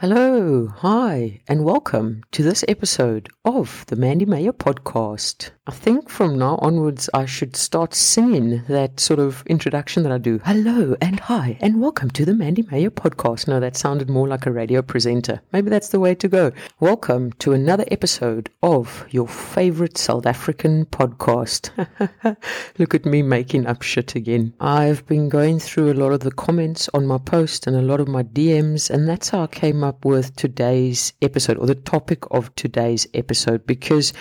Hello, hi, and welcome to this episode of the Mandy Meyer podcast. I think from now onwards I should start singing that sort of introduction that I do. Hello and hi, and welcome to the Mandy Meyer podcast. No, that sounded more like a radio presenter. Maybe that's the way to go. Welcome to another episode of your favorite South African podcast. Look at me making up shit again. I've been going through a lot of the comments on my post and a lot of my DMs, and that's how I came up with today's episode or the topic of today's episode because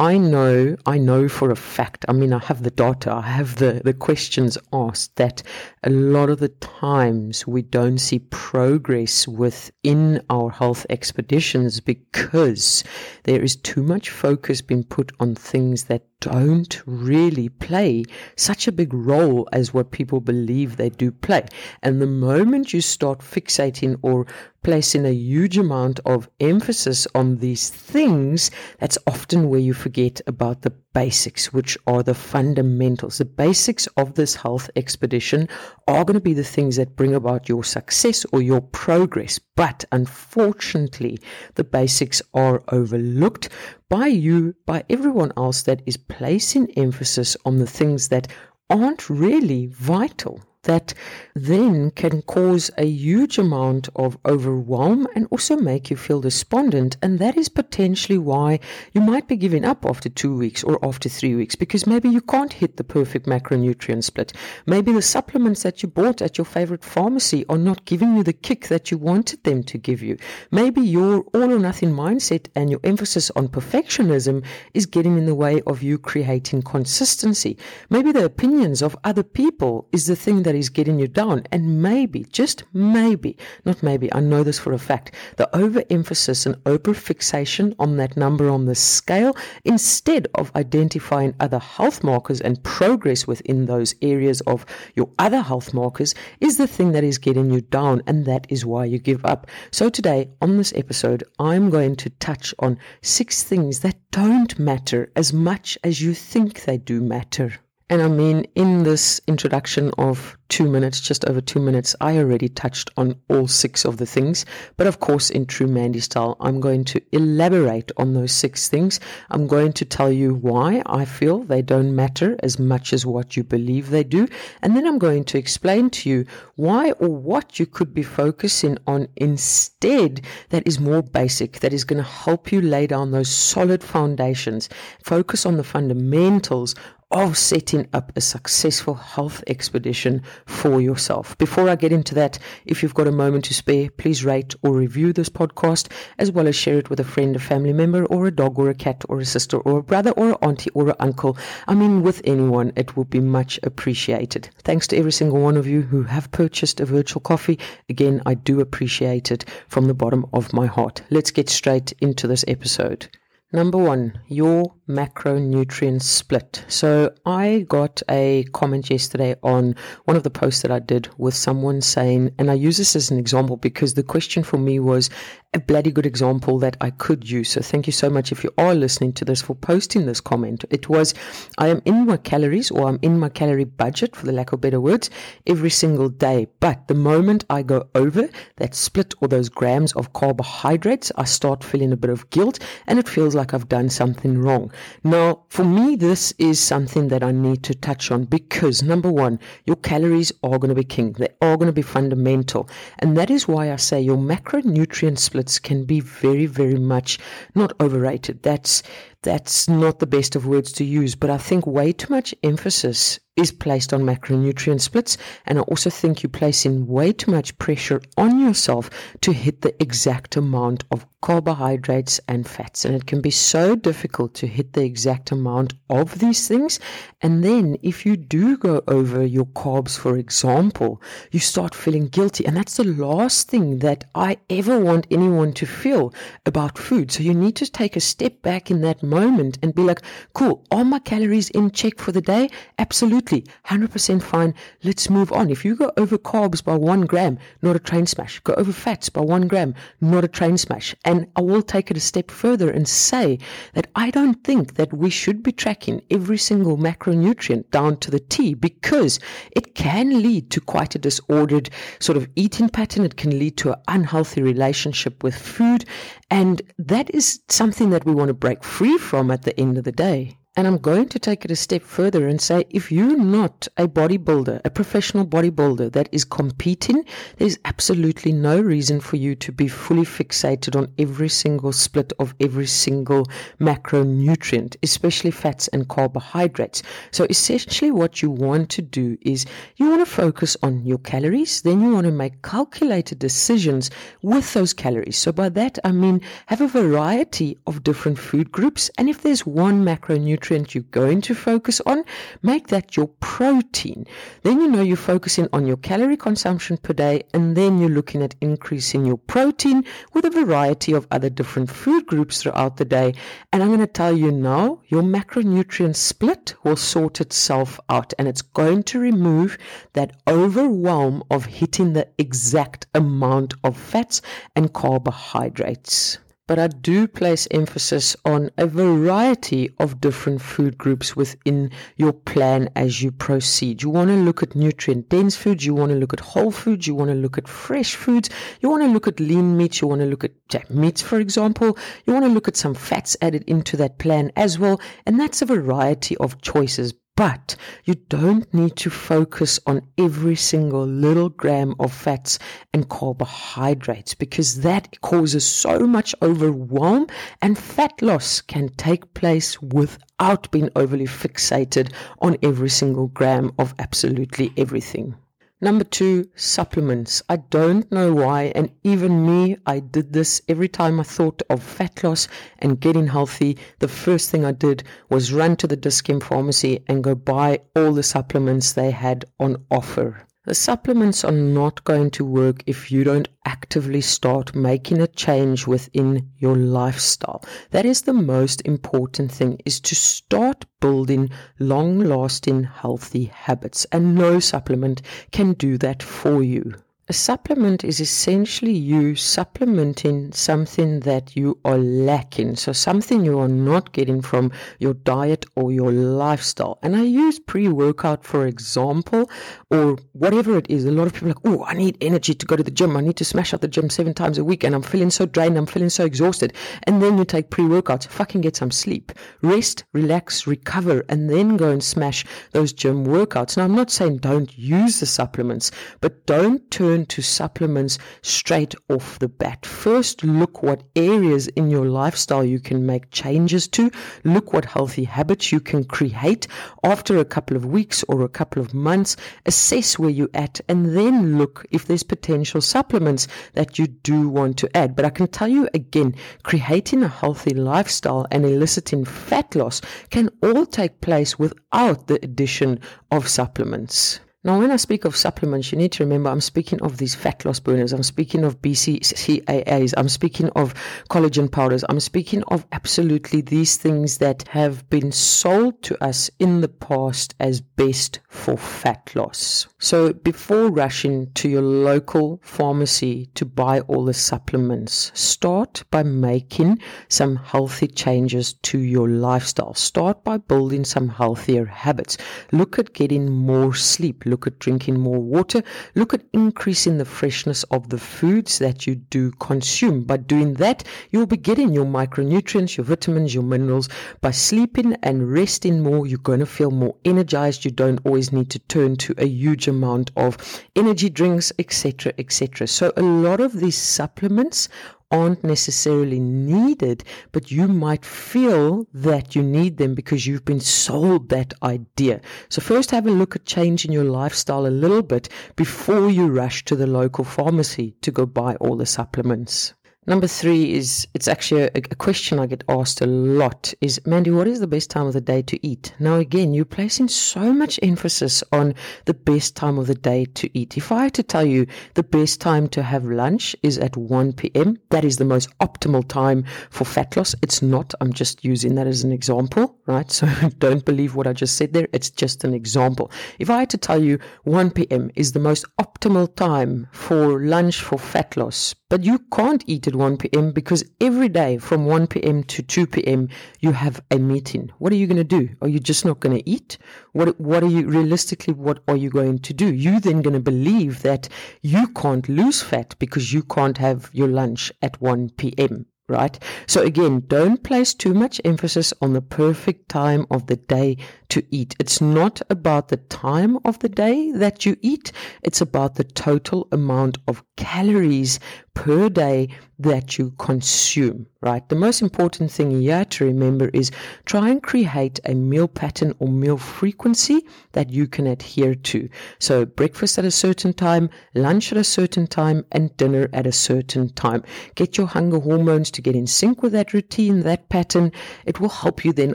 I know, I know for a fact, I mean, I have the data, I have the, the questions asked that a lot of the times we don't see progress within our health expeditions because there is too much focus being put on things that don't really play such a big role as what people believe they do play. And the moment you start fixating or placing a huge amount of emphasis on these things, that's often where you forget about the basics, which are the fundamentals. The basics of this health expedition are going to be the things that bring about your success or your progress. But unfortunately, the basics are overlooked by you, by everyone else that is placing emphasis on the things that aren't really vital that then can cause a huge amount of overwhelm and also make you feel despondent. And that is potentially why you might be giving up after two weeks or after three weeks because maybe you can't hit the perfect macronutrient split. Maybe the supplements that you bought at your favorite pharmacy are not giving you the kick that you wanted them to give you. Maybe your all or nothing mindset and your emphasis on perfectionism is getting in the way of you creating consistency. Maybe the opinions of other people is the thing that is getting you down. And maybe, just maybe, not maybe, I know this for a fact, the overemphasis and over fixation on that number on the scale instead of identifying other health markers and progress within those areas of your other health markers is the thing that is getting you down. And that is why you give up. So today on this episode, I'm going to touch on six things that don't matter as much as you think they do matter. And I mean, in this introduction of two minutes, just over two minutes, I already touched on all six of the things. But of course, in true Mandy style, I'm going to elaborate on those six things. I'm going to tell you why I feel they don't matter as much as what you believe they do. And then I'm going to explain to you why or what you could be focusing on instead that is more basic, that is going to help you lay down those solid foundations. Focus on the fundamentals of setting up a successful health expedition for yourself. Before I get into that, if you've got a moment to spare, please rate or review this podcast, as well as share it with a friend, a family member, or a dog, or a cat, or a sister, or a brother, or an auntie, or an uncle. I mean, with anyone, it would be much appreciated. Thanks to every single one of you who have purchased a virtual coffee. Again, I do appreciate it from the bottom of my heart. Let's get straight into this episode. Number one, your macronutrient split. So I got a comment yesterday on one of the posts that I did with someone saying, and I use this as an example because the question for me was a bloody good example that I could use. So thank you so much if you are listening to this for posting this comment. It was, I am in my calories or I'm in my calorie budget, for the lack of better words, every single day. But the moment I go over that split or those grams of carbohydrates, I start feeling a bit of guilt and it feels like I've done something wrong. Now, for me, this is something that I need to touch on because number one, your calories are going to be king. They are going to be fundamental. And that is why I say your macronutrient can be very, very much not overrated. That's that's not the best of words to use, but I think way too much emphasis is placed on macronutrient splits. And I also think you're placing way too much pressure on yourself to hit the exact amount of carbohydrates and fats. And it can be so difficult to hit the exact amount of these things. And then if you do go over your carbs, for example, you start feeling guilty. And that's the last thing that I ever want anyone to feel about food. So you need to take a step back in that moment and be like, cool, are my calories in check for the day? Absolutely. 100% fine. Let's move on. If you go over carbs by one gram, not a train smash. Go over fats by one gram, not a train smash. And I will take it a step further and say that I don't think that we should be tracking every single macronutrient down to the T because it can lead to quite a disordered sort of eating pattern. It can lead to an unhealthy relationship with food. And that is something that we want to break free from at the end of the day. And I'm going to take it a step further and say if you're not a bodybuilder, a professional bodybuilder that is competing, there's absolutely no reason for you to be fully fixated on every single split of every single macronutrient, especially fats and carbohydrates. So essentially, what you want to do is you want to focus on your calories, then you want to make calculated decisions with those calories. So by that, I mean have a variety of different food groups. And if there's one macronutrient, nutrient you're going to focus on, make that your protein. Then you know you're focusing on your calorie consumption per day, and then you're looking at increasing your protein with a variety of other different food groups throughout the day. And I'm going to tell you now, your macronutrient split will sort itself out, and it's going to remove that overwhelm of hitting the exact amount of fats and carbohydrates but I do place emphasis on a variety of different food groups within your plan as you proceed. You want to look at nutrient dense foods, you want to look at whole foods, you want to look at fresh foods, you want to look at lean meats, you want to look at meats, for example, you want to look at some fats added into that plan as well, and that's a variety of choices but you don't need to focus on every single little gram of fats and carbohydrates because that causes so much overwhelm and fat loss can take place without being overly fixated on every single gram of absolutely everything. Number two, supplements. I don't know why, and even me, I did this every time I thought of fat loss and getting healthy. The first thing I did was run to the Dis-Chem pharmacy and go buy all the supplements they had on offer. The supplements are not going to work if you don't actively start making a change within your lifestyle. That is the most important thing is to start building long-lasting healthy habits and no supplement can do that for you. A supplement is essentially you supplementing something that you are lacking. So, something you are not getting from your diet or your lifestyle. And I use pre workout, for example, or whatever it is. A lot of people are like, oh, I need energy to go to the gym. I need to smash out the gym seven times a week. And I'm feeling so drained. I'm feeling so exhausted. And then you take pre workouts, fucking get some sleep, rest, relax, recover, and then go and smash those gym workouts. Now, I'm not saying don't use the supplements, but don't turn turn to supplements straight off the bat. First, look what areas in your lifestyle you can make changes to. Look what healthy habits you can create. After a couple of weeks or a couple of months, assess where you're at and then look if there's potential supplements that you do want to add. But I can tell you again, creating a healthy lifestyle and eliciting fat loss can all take place without the addition of supplements. Now, when I speak of supplements, you need to remember I'm speaking of these fat loss burners, I'm speaking of BCAAs, I'm speaking of collagen powders, I'm speaking of absolutely these things that have been sold to us in the past as best for fat loss. So, before rushing to your local pharmacy to buy all the supplements, start by making some healthy changes to your lifestyle. Start by building some healthier habits. Look at getting more sleep look at drinking more water, look at increasing the freshness of the foods that you do consume. By doing that, you'll be getting your micronutrients, your vitamins, your minerals. By sleeping and resting more, you're going to feel more energized. You don't always need to turn to a huge amount of energy drinks, etc., etc. So a lot of these supplements aren't necessarily needed, but you might feel that you need them because you've been sold that idea. So, first have a look at changing your lifestyle a little bit before you rush to the local pharmacy to go buy all the supplements. Number three is it's actually a, a, question I get asked a lot is Mandy, what is the best time of the day to eat? Now, again, you're placing so much emphasis on the best time of the day to eat. If I had to tell you the best time to have lunch is at 1 p.m., that is the most optimal time for fat loss. It's not. I'm just using that as an example, right? So don't believe what I just said there. It's just an example. If I had to tell you 1 p.m. is the most optimal time for lunch for fat loss, but you can't eat at 1 p.m. because every day from 1 p.m. to 2 p.m. you have a meeting. What are you going to do? Are you just not going to eat? What what are you realistically what are you going to do? You then going to believe that you can't lose fat because you can't have your lunch at 1 p.m right? So again, don't place too much emphasis on the perfect time of the day to eat. It's not about the time of the day that you eat. It's about the total amount of calories per day that you consume, right? The most important thing here to remember is try and create a meal pattern or meal frequency that you can adhere to. So breakfast at a certain time, lunch at a certain time, and dinner at a certain time. Get your hunger hormones to get in sync with that routine, that pattern. It will help you then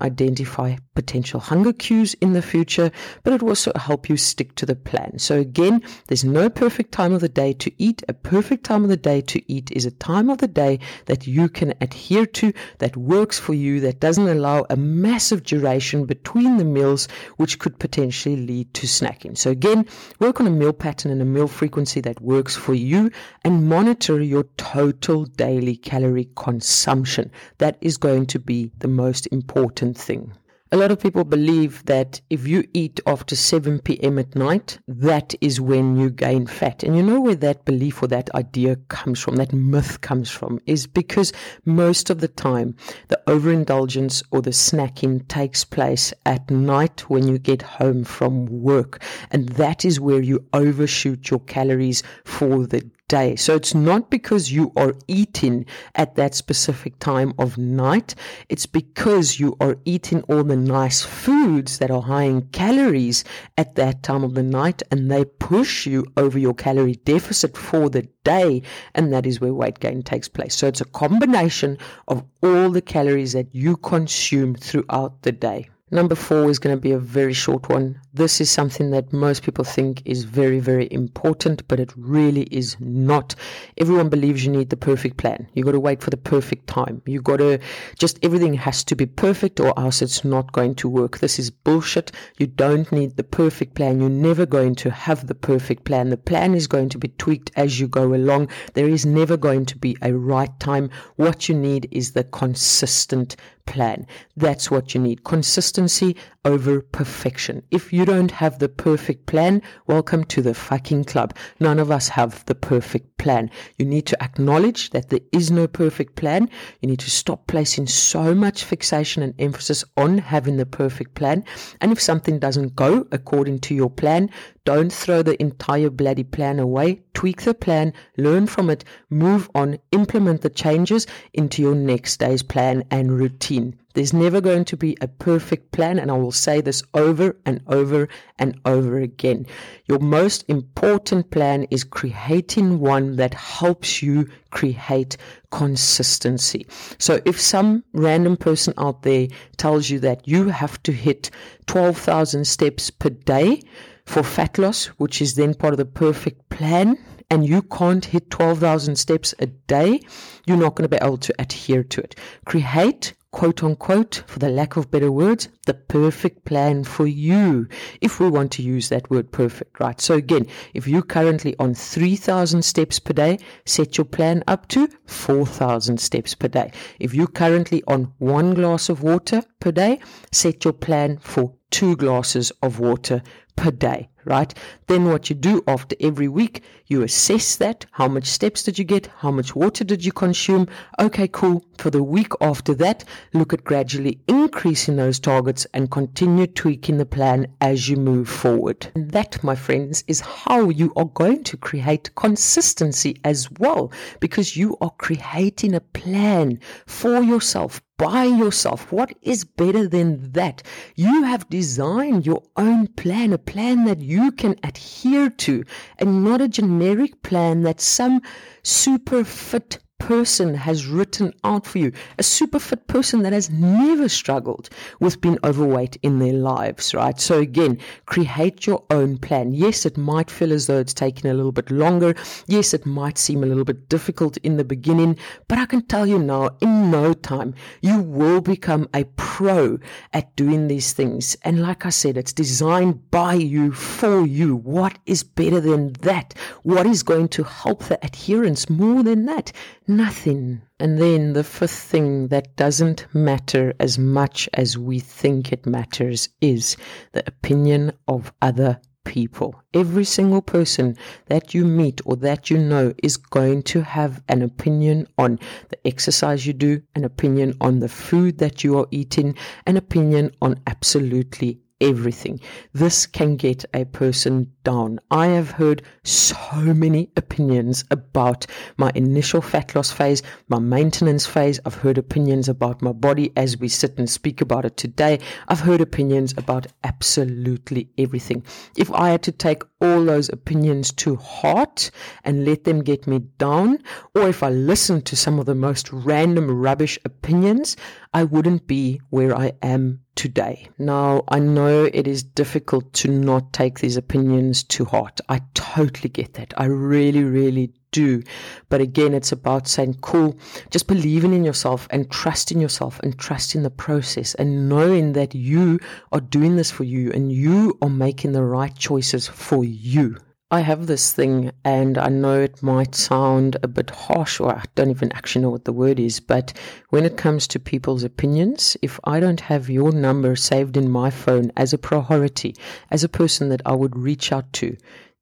identify potential hunger cues in the future, but it will also help you stick to the plan. So again, there's no perfect time of the day to eat. A perfect time of the day to eat is a time of the day that you can adhere to, that works for you, that doesn't allow a massive duration between the meals, which could potentially lead to snacking. So, again, work on a meal pattern and a meal frequency that works for you and monitor your total daily calorie consumption. That is going to be the most important thing. A lot of people believe that if you eat after 7 p.m. at night, that is when you gain fat. And you know where that belief or that idea comes from, that myth comes from, is because most of the time the overindulgence or the snacking takes place at night when you get home from work. And that is where you overshoot your calories for the day. So it's not because you are eating at that specific time of night. It's because you are eating all the nice foods that are high in calories at that time of the night and they push you over your calorie deficit for the day. And that is where weight gain takes place. So it's a combination of all the calories that you consume throughout the day. Number four is going to be a very short one. This is something that most people think is very, very important, but it really is not. Everyone believes you need the perfect plan. You got to wait for the perfect time. You got to just everything has to be perfect or else it's not going to work. This is bullshit. You don't need the perfect plan. You're never going to have the perfect plan. The plan is going to be tweaked as you go along. There is never going to be a right time. What you need is the consistent plan. That's what you need. Consistency over perfection. If you don't have the perfect plan, welcome to the fucking club. None of us have the perfect plan. You need to acknowledge that there is no perfect plan. You need to stop placing so much fixation and emphasis on having the perfect plan. And if something doesn't go according to your plan, don't throw the entire bloody plan away. Tweak the plan, learn from it, move on, implement the changes into your next day's plan and routine. There's never going to be a perfect plan, and I will say this over and over and over again. Your most important plan is creating one that helps you create consistency. So if some random person out there tells you that you have to hit 12,000 steps per day for fat loss, which is then part of the perfect plan, and you can't hit 12,000 steps a day, you're not going to be able to adhere to it. Create quote unquote, for the lack of better words, the perfect plan for you, if we want to use that word perfect, right? So again, if you're currently on 3,000 steps per day, set your plan up to 4,000 steps per day. If you're currently on one glass of water per day, set your plan for two glasses of water per day right? Then what you do after every week, you assess that. How much steps did you get? How much water did you consume? Okay, cool. For the week after that, look at gradually increasing those targets and continue tweaking the plan as you move forward. And that, my friends, is how you are going to create consistency as well, because you are creating a plan for yourself by yourself. What is better than that? You have designed your own plan, a plan that you can adhere to, and not a generic plan that some super fit person has written out for you, a super fit person that has never struggled with being overweight in their lives, right? So again, create your own plan. Yes, it might feel as though it's taking a little bit longer. Yes, it might seem a little bit difficult in the beginning, but I can tell you now, in no time, you will become a pro at doing these things. And like I said, it's designed by you for you. What is better than that? What is going to help the adherence more than that? Nothing. And then the fifth thing that doesn't matter as much as we think it matters is the opinion of other people. Every single person that you meet or that you know is going to have an opinion on the exercise you do, an opinion on the food that you are eating, an opinion on absolutely everything. This can get a person down. I have heard so many opinions about my initial fat loss phase, my maintenance phase. I've heard opinions about my body as we sit and speak about it today. I've heard opinions about absolutely everything. If I had to take all those opinions to heart and let them get me down, or if I listened to some of the most random rubbish opinions, I wouldn't be where I am today. Now, I know it is difficult to not take these opinions to heart. I totally get that. I really, really do. But again, it's about saying, cool, just believing in yourself and trusting yourself and trusting the process and knowing that you are doing this for you and you are making the right choices for you. I have this thing, and I know it might sound a bit harsh, or I don't even actually know what the word is, but when it comes to people's opinions, if I don't have your number saved in my phone as a priority, as a person that I would reach out to,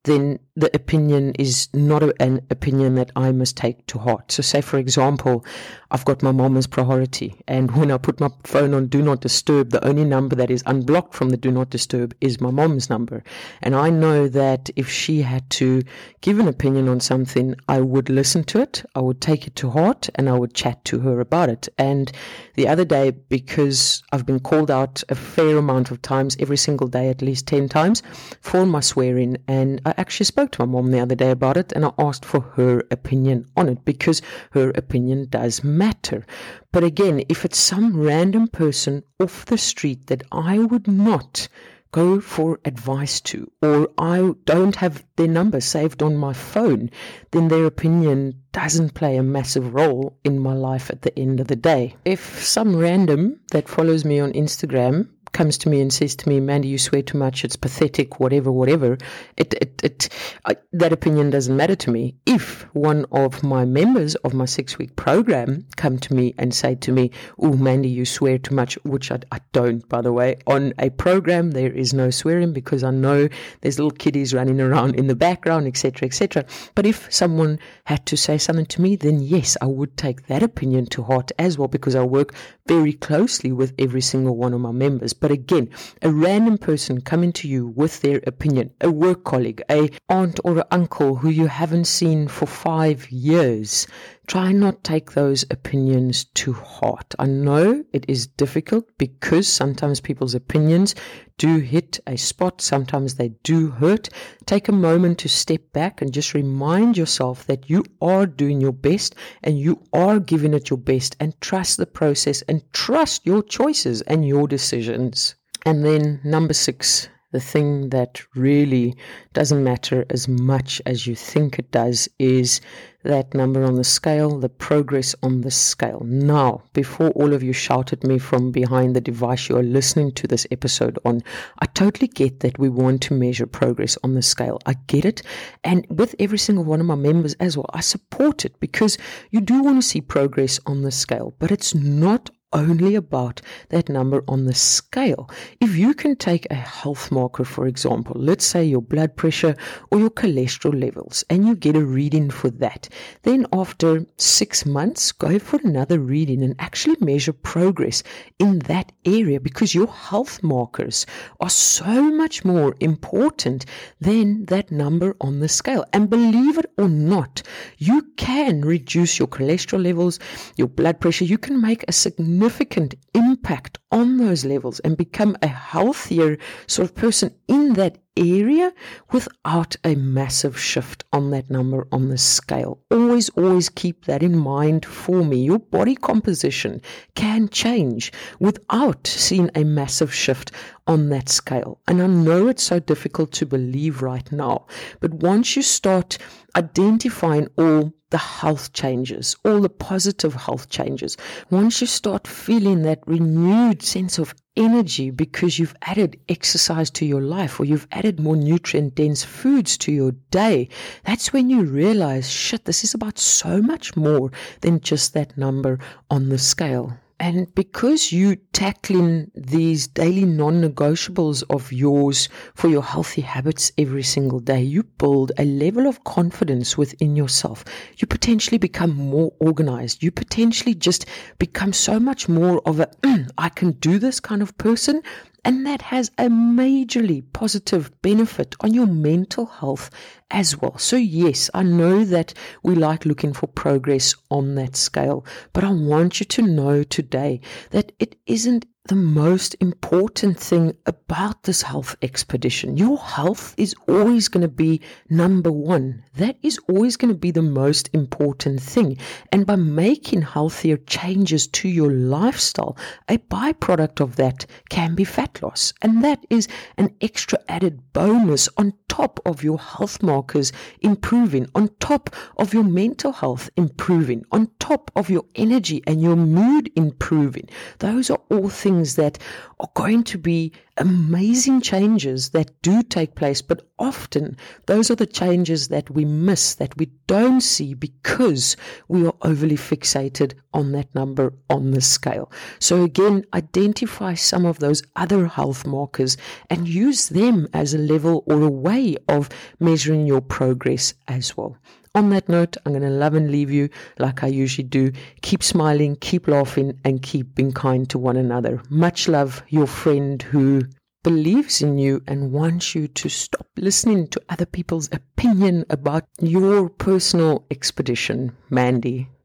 then the opinion is not an opinion that I must take to heart. So, say for example, I've got my mom as priority, and when I put my phone on Do Not Disturb, the only number that is unblocked from the Do Not Disturb is my mom's number. And I know that if she had to give an opinion on something, I would listen to it, I would take it to heart, and I would chat to her about it. And the other day, because I've been called out a fair amount of times, every single day, at least 10 times, for my swearing, and I actually spoke to my mom the other day about it and I asked for her opinion on it because her opinion does matter. But again, if it's some random person off the street that I would not go for advice to, or I don't have their number saved on my phone, then their opinion doesn't play a massive role in my life at the end of the day. If some random that follows me on Instagram comes to me and says to me, Mandy, you swear too much, it's pathetic, whatever, whatever, it, it, it, I, that opinion doesn't matter to me. If one of my members of my six week program come to me and say to me, Oh, Mandy, you swear too much, which I, I don't, by the way, on a program, there is no swearing because I know there's little kiddies running around in the background, etc., etc. But if someone had to say something to me, then yes, I would take that opinion to heart as well because I work very closely with every single one of my members. But again, a random person coming to you with their opinion, a work colleague, a aunt or an uncle who you haven't seen for five years, try not take those opinions to heart. I know it is difficult because sometimes people's opinions do hit a spot, sometimes they do hurt. Take a moment to step back and just remind yourself that you are doing your best and you are giving it your best and trust the process and trust your choices and your decisions. And then number six, the thing that really doesn't matter as much as you think it does is that number on the scale, the progress on the scale. Now, before all of you shout at me from behind the device you are listening to this episode on, I totally get that we want to measure progress on the scale. I get it. And with every single one of my members as well, I support it because you do want to see progress on the scale, but it's not only about that number on the scale. If you can take a health marker, for example, let's say your blood pressure or your cholesterol levels, and you get a reading for that, then after six months, go for another reading and actually measure progress in that area because your health markers are so much more important than that number on the scale. And believe it or not, you can reduce your cholesterol levels, your blood pressure, you can make a significant significant impact on those levels and become a healthier sort of person in that area without a massive shift on that number on the scale. Always, always keep that in mind for me. Your body composition can change without seeing a massive shift on that scale. And I know it's so difficult to believe right now, but once you start identifying all the health changes, all the positive health changes, once you start feeling that renewed sense of energy because you've added exercise to your life or you've added more nutrient dense foods to your day, that's when you realize, shit, this is about so much more than just that number on the scale. And because you tackling these daily non negotiables of yours for your healthy habits every single day, you build a level of confidence within yourself. You potentially become more organized. You potentially just become so much more of a, mm, I can do this kind of person and that has a majorly positive benefit on your mental health as well. So, yes, I know that we like looking for progress on that scale, but I want you to know today that it isn't the most important thing about this health expedition. Your health is always going to be number one. That is always going to be the most important thing. And by making healthier changes to your lifestyle, a byproduct of that can be fat loss. And that is an extra added bonus on top of your health markers improving, on top of your mental health improving, on top of your energy and your mood improving. Those are all things things that are going to be amazing changes that do take place, but often those are the changes that we miss, that we don't see because we are overly fixated on that number on the scale. So, again, identify some of those other health markers and use them as a level or a way of measuring your progress as well. On that note, I'm going to love and leave you like I usually do. Keep smiling, keep laughing, and keep being kind to one another. Much love, your friend who believes in you and wants you to stop listening to other people's opinion about your personal expedition, Mandy.